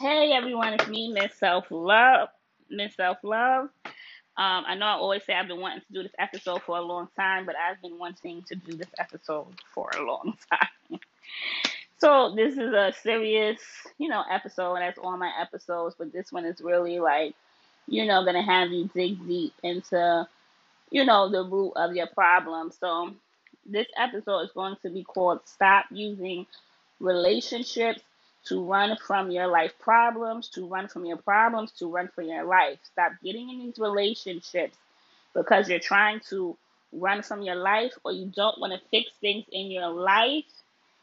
Hey everyone, it's me, Miss Self Love. Miss Self Love. Um, I know I always say I've been wanting to do this episode for a long time, but I've been wanting to do this episode for a long time. So this is a serious, you know, episode, and that's all my episodes, but this one is really like, you know, gonna have you dig deep into, you know, the root of your problem. So this episode is going to be called Stop Using Relationships to run from your life problems, to run from your problems, to run from your life. Stop getting in these relationships because you're trying to run from your life or you don't want to fix things in your life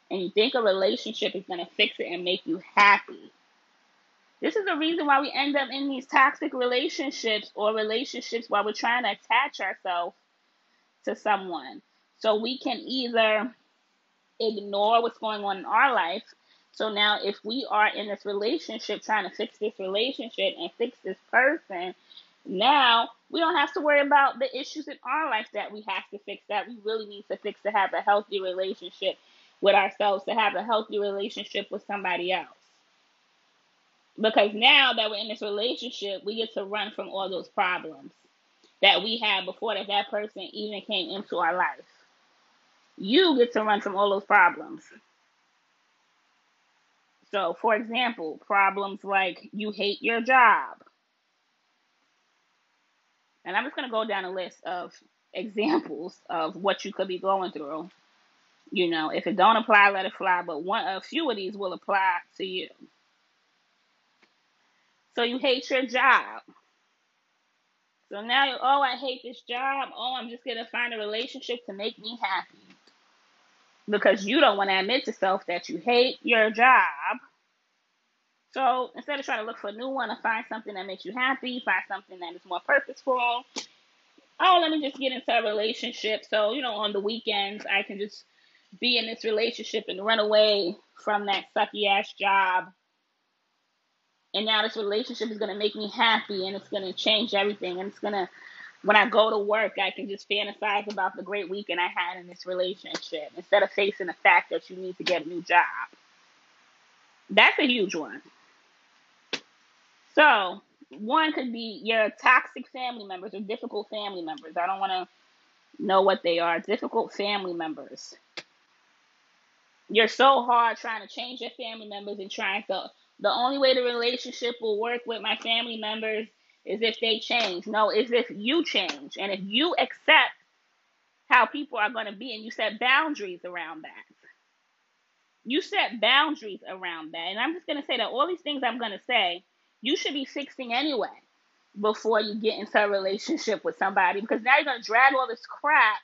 and you think a relationship is going to fix it and make you happy. This is the reason why we end up in these toxic relationships or relationships while we're trying to attach ourselves to someone. So we can either ignore what's going on in our life so now, if we are in this relationship trying to fix this relationship and fix this person, now we don't have to worry about the issues in our life that we have to fix, that we really need to fix to have a healthy relationship with ourselves, to have a healthy relationship with somebody else. Because now that we're in this relationship, we get to run from all those problems that we had before that that person even came into our life. You get to run from all those problems. So, for example, problems like you hate your job. And I'm just going to go down a list of examples of what you could be going through. You know, if it don't apply, let it fly, but one a few of these will apply to you. So you hate your job. So now oh I hate this job. Oh, I'm just gonna find a relationship to make me happy. Because you don't want to admit to self that you hate your job so instead of trying to look for a new one, or find something that makes you happy, find something that is more purposeful. Oh, let me just get into a relationship. So, you know, on the weekends, I can just be in this relationship and run away from that sucky ass job. And now this relationship is going to make me happy and it's going to change everything. And it's going to, when I go to work, I can just fantasize about the great weekend I had in this relationship instead of facing the fact that you need to get a new job. That's a huge one. So, one could be your toxic family members or difficult family members. I don't want to know what they are. Difficult family members. You're so hard trying to change your family members and trying to. The only way the relationship will work with my family members is if they change. No, is if you change. And if you accept how people are going to be and you set boundaries around that. You set boundaries around that. And I'm just going to say that all these things I'm going to say you should be fixing anyway before you get into a relationship with somebody because now you're going to drag all this crap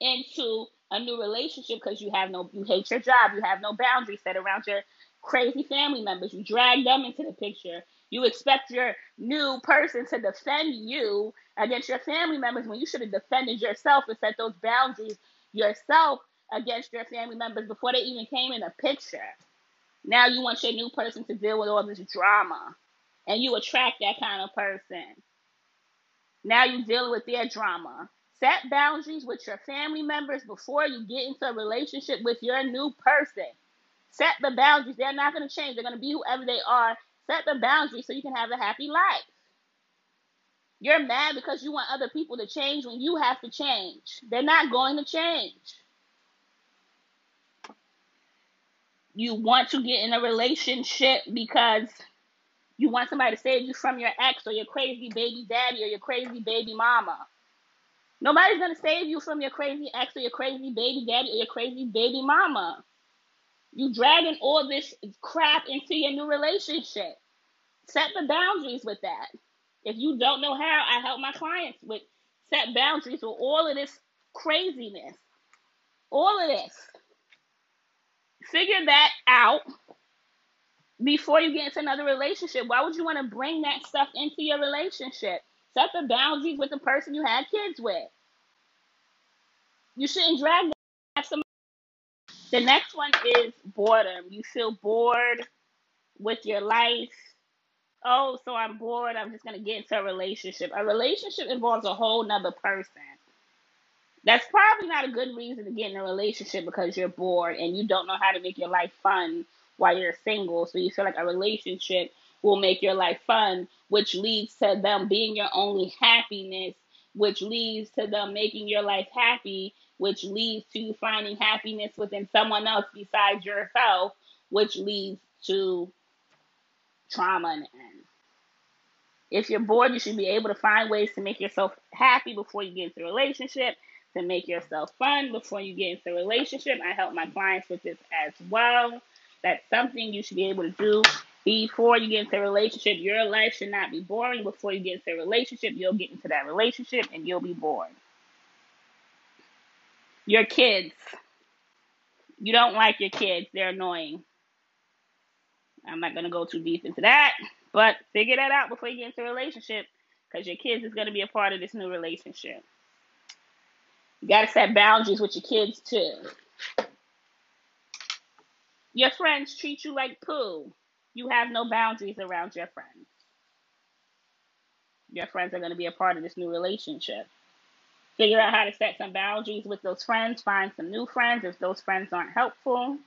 into a new relationship because you have no you hate your job you have no boundaries set around your crazy family members you drag them into the picture you expect your new person to defend you against your family members when you should have defended yourself and set those boundaries yourself against your family members before they even came in the picture now you want your new person to deal with all this drama and you attract that kind of person. Now you deal with their drama. Set boundaries with your family members before you get into a relationship with your new person. Set the boundaries. They're not going to change. They're going to be whoever they are. Set the boundaries so you can have a happy life. You're mad because you want other people to change when you have to change. They're not going to change. You want to get in a relationship because you want somebody to save you from your ex or your crazy baby daddy or your crazy baby mama. Nobody's going to save you from your crazy ex or your crazy baby daddy or your crazy baby mama. You dragging all this crap into your new relationship. Set the boundaries with that. If you don't know how, I help my clients with set boundaries with all of this craziness. All of this. Figure that out before you get into another relationship. Why would you want to bring that stuff into your relationship? Set the boundaries with the person you had kids with. You shouldn't drag them. The next one is boredom. You feel bored with your life. Oh, so I'm bored. I'm just going to get into a relationship. A relationship involves a whole nother person. That's probably not a good reason to get in a relationship because you're bored and you don't know how to make your life fun while you're single. So you feel like a relationship will make your life fun, which leads to them being your only happiness, which leads to them making your life happy, which leads to finding happiness within someone else besides yourself, which leads to trauma and end. If you're bored, you should be able to find ways to make yourself happy before you get into a relationship, to make yourself fun before you get into a relationship. I help my clients with this as well. That's something you should be able to do before you get into a relationship. Your life should not be boring. Before you get into a relationship, you'll get into that relationship and you'll be bored. Your kids. You don't like your kids, they're annoying. I'm not going to go too deep into that, but figure that out before you get into a relationship because your kids is going to be a part of this new relationship. You got to set boundaries with your kids too. Your friends treat you like poo. You have no boundaries around your friends. Your friends are going to be a part of this new relationship. Figure out how to set some boundaries with those friends. Find some new friends if those friends aren't helpful.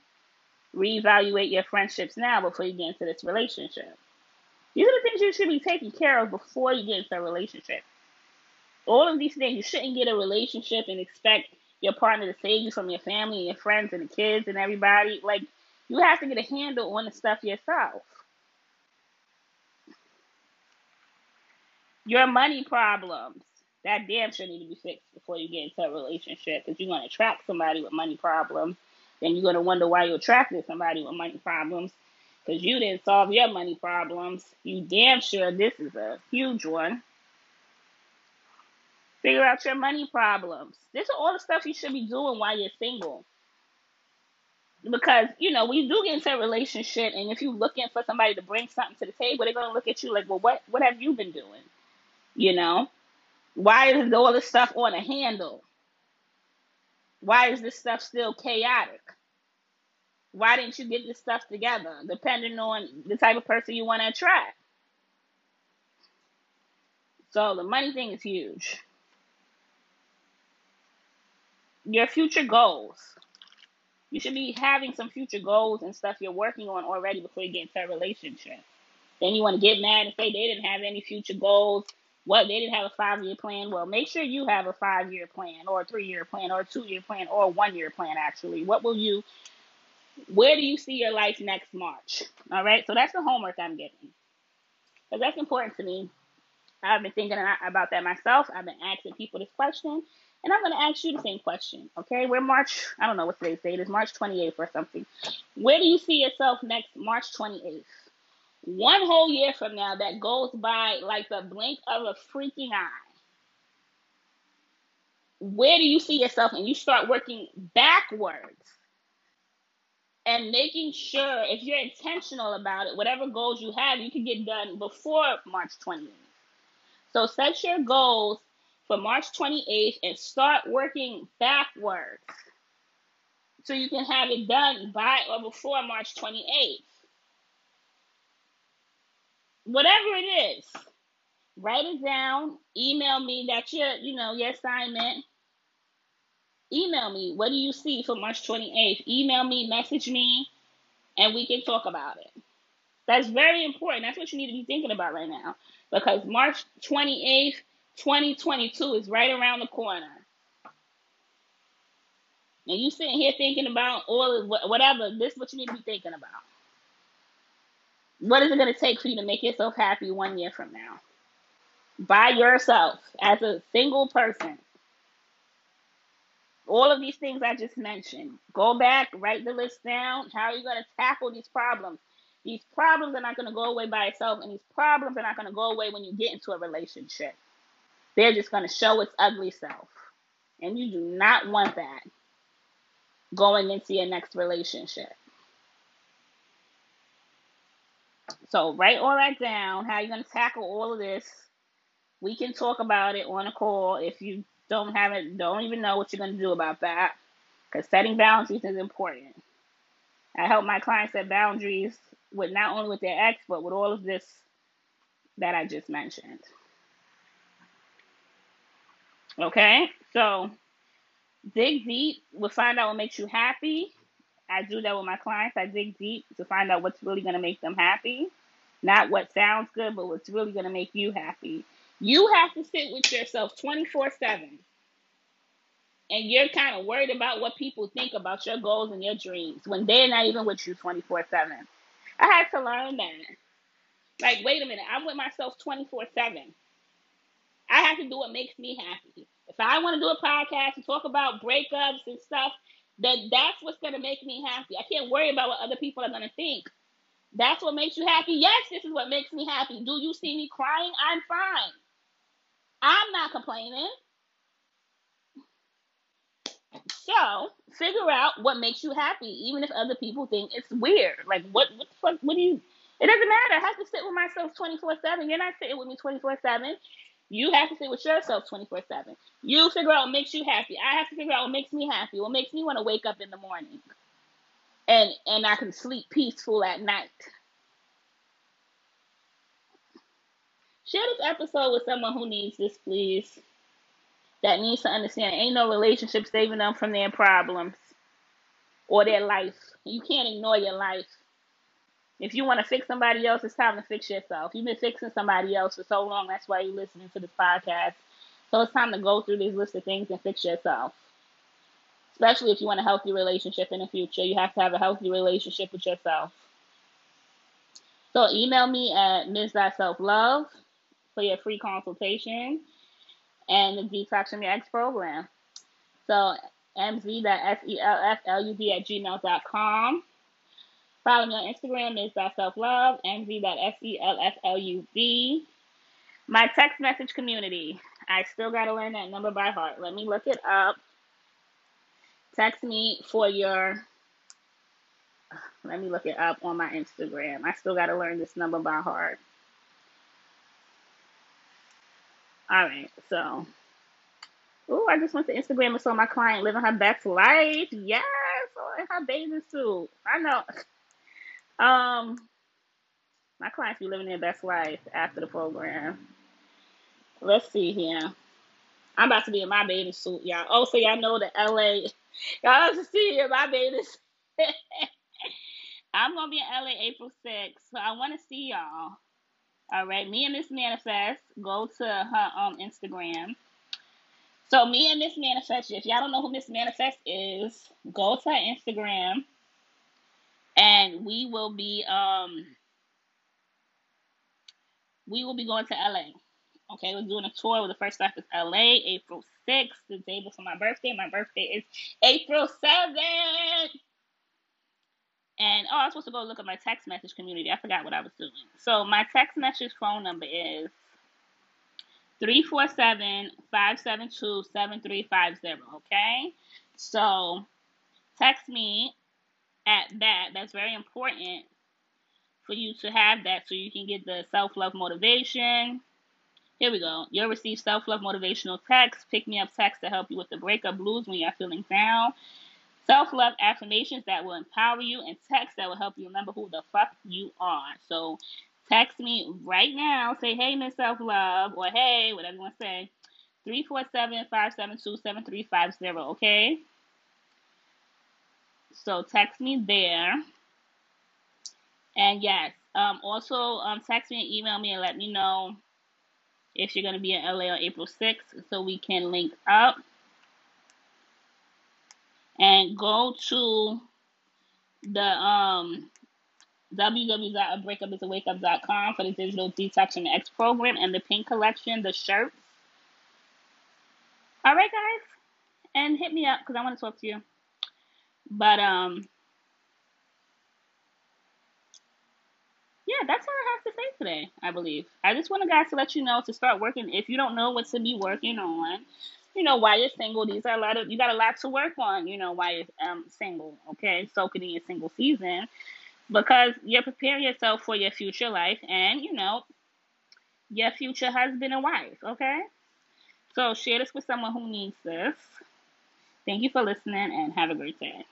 Reevaluate your friendships now before you get into this relationship. These are the things you should be taking care of before you get into a relationship. All of these things, you shouldn't get a relationship and expect your partner to save you from your family and your friends and the kids and everybody. Like, you have to get a handle on the stuff yourself. Your money problems, that damn sure need to be fixed before you get into a relationship because you're going to attract somebody with money problems then you're going to wonder why you attracted somebody with money problems because you didn't solve your money problems. You damn sure this is a huge one. Figure out your money problems. This is all the stuff you should be doing while you're single. Because, you know, when you do get into a relationship and if you're looking for somebody to bring something to the table, they're gonna look at you like, Well, what what have you been doing? You know? Why is all this stuff on a handle? Why is this stuff still chaotic? Why didn't you get this stuff together? Depending on the type of person you want to attract. So the money thing is huge. Your future goals. You should be having some future goals and stuff you're working on already before you get into a relationship. Then you want to get mad and say they didn't have any future goals. What they didn't have a five year plan. Well, make sure you have a five year plan or a three year plan or a two year plan or a one year plan actually. What will you where do you see your life next March? All right, so that's the homework I'm giving. Because that's important to me. I've been thinking about that myself. I've been asking people this question, and I'm going to ask you the same question. Okay, we're March, I don't know what today's date is, March 28th or something. Where do you see yourself next March 28th? One whole year from now, that goes by like the blink of a freaking eye. Where do you see yourself? And you start working backwards and making sure if you're intentional about it, whatever goals you have, you can get done before March 28th. So set your goals for March 28th and start working backwards so you can have it done by or before March 28th. Whatever it is, write it down, email me that your, you know, your assignment email me. What do you see for March 28th? Email me, message me, and we can talk about it. That's very important. That's what you need to be thinking about right now because March 28th, 2022 is right around the corner. And you sitting here thinking about all of whatever, this is what you need to be thinking about. What is it going to take for you to make yourself happy one year from now? By yourself, as a single person. All of these things I just mentioned. Go back, write the list down. How are you going to tackle these problems? These problems are not going to go away by itself, and these problems are not going to go away when you get into a relationship. They're just going to show its ugly self. And you do not want that going into your next relationship. So write all that down. How you're going to tackle all of this. We can talk about it on a call if you don't have it, don't even know what you're going to do about that because setting boundaries is important. I help my clients set boundaries with not only with their ex, but with all of this that I just mentioned. Okay, so dig deep. We'll find out what makes you happy. I do that with my clients. I dig deep to find out what's really going to make them happy. Not what sounds good, but what's really going to make you happy. You have to sit with yourself 24 7. And you're kind of worried about what people think about your goals and your dreams when they're not even with you 24 7. I had to learn that. Like, wait a minute, I'm with myself 24 7. I have to do what makes me happy. If I want to do a podcast and talk about breakups and stuff, then that's what's to make me happy. I can't worry about what other people are to think. That's what makes you happy. Yes, this is what makes me happy. Do you see me crying? I'm fine. I'm not complaining. So figure out what makes you happy, even if other people think it's weird. Like what what the fuck what do you it doesn't matter. I have to sit with myself twenty four seven. You're not sitting with me twenty four seven. You have to sit with yourself 24 7. You figure out what makes you happy. I have to figure out what makes me happy, what makes me want to wake up in the morning. And and I can sleep peaceful at night. Share this episode with someone who needs this, please. That needs to understand ain't no relationship saving them from their problems or their life. You can't ignore your life. If you want to fix somebody else, it's time to fix yourself. You've been fixing somebody else for so long. That's why you're listening to this podcast. So it's time to go through these list of things and fix yourself. Especially if you want a healthy relationship in the future, you have to have a healthy relationship with yourself. So email me at ms.selflove for your free consultation and the Detox from Your Ex program. So mz.selfluv at gmail.com. Follow me on Instagram, ms.selflove, mz.selfluv. My text message community. I still got to learn that number by heart. Let me look it up. Text me for your. Let me look it up on my Instagram. I still got to learn this number by heart. All right, so. Oh, I just went to Instagram and saw my client living her best life. Yes, oh, in her bathing suit. I know. Um, my clients be living their best life after the program. Let's see here. I'm about to be in my bathing suit, y'all. Oh, so y'all know the LA. Y'all have to see in my bathing suit. I'm gonna be in LA April 6th, so I want to see y'all. All right, me and Miss Manifest. Go to her um Instagram. So me and Miss Manifest. If y'all don't know who Miss Manifest is, go to her Instagram and we will be um we will be going to LA. Okay, we're doing a tour. The first stop is LA, April 6th, the day before my birthday. My birthday is April 7th. And oh, I was supposed to go look at my text message community. I forgot what I was doing. So my text message phone number is 347 572 7350. Okay? So text me at that. That's very important for you to have that so you can get the self love motivation. Here we go. You'll receive self love motivational text, pick me up text to help you with the breakup blues when you're feeling down, self love affirmations that will empower you, and text that will help you remember who the fuck you are. So text me right now. Say, hey, Miss Self Love, or hey, whatever you want to say. 347 572 7350, okay? So text me there. And yes, um, also um, text me and email me and let me know if you're going to be in LA on April 6th so we can link up. And go to the um, www.breakupIsAWakeUp.com for the digital detox and X program and the pink collection, the shirts. All right, guys, and hit me up because I want to talk to you. But um yeah, that's all I have to say today, I believe. I just want wanted guys to let you know to start working. If you don't know what to be working on, you know, why you're single, these are a lot of you got a lot to work on, you know, why you're um single, okay? Soaking in your single season. Because you're preparing yourself for your future life and, you know, your future husband and wife, okay? So share this with someone who needs this. Thank you for listening and have a great day.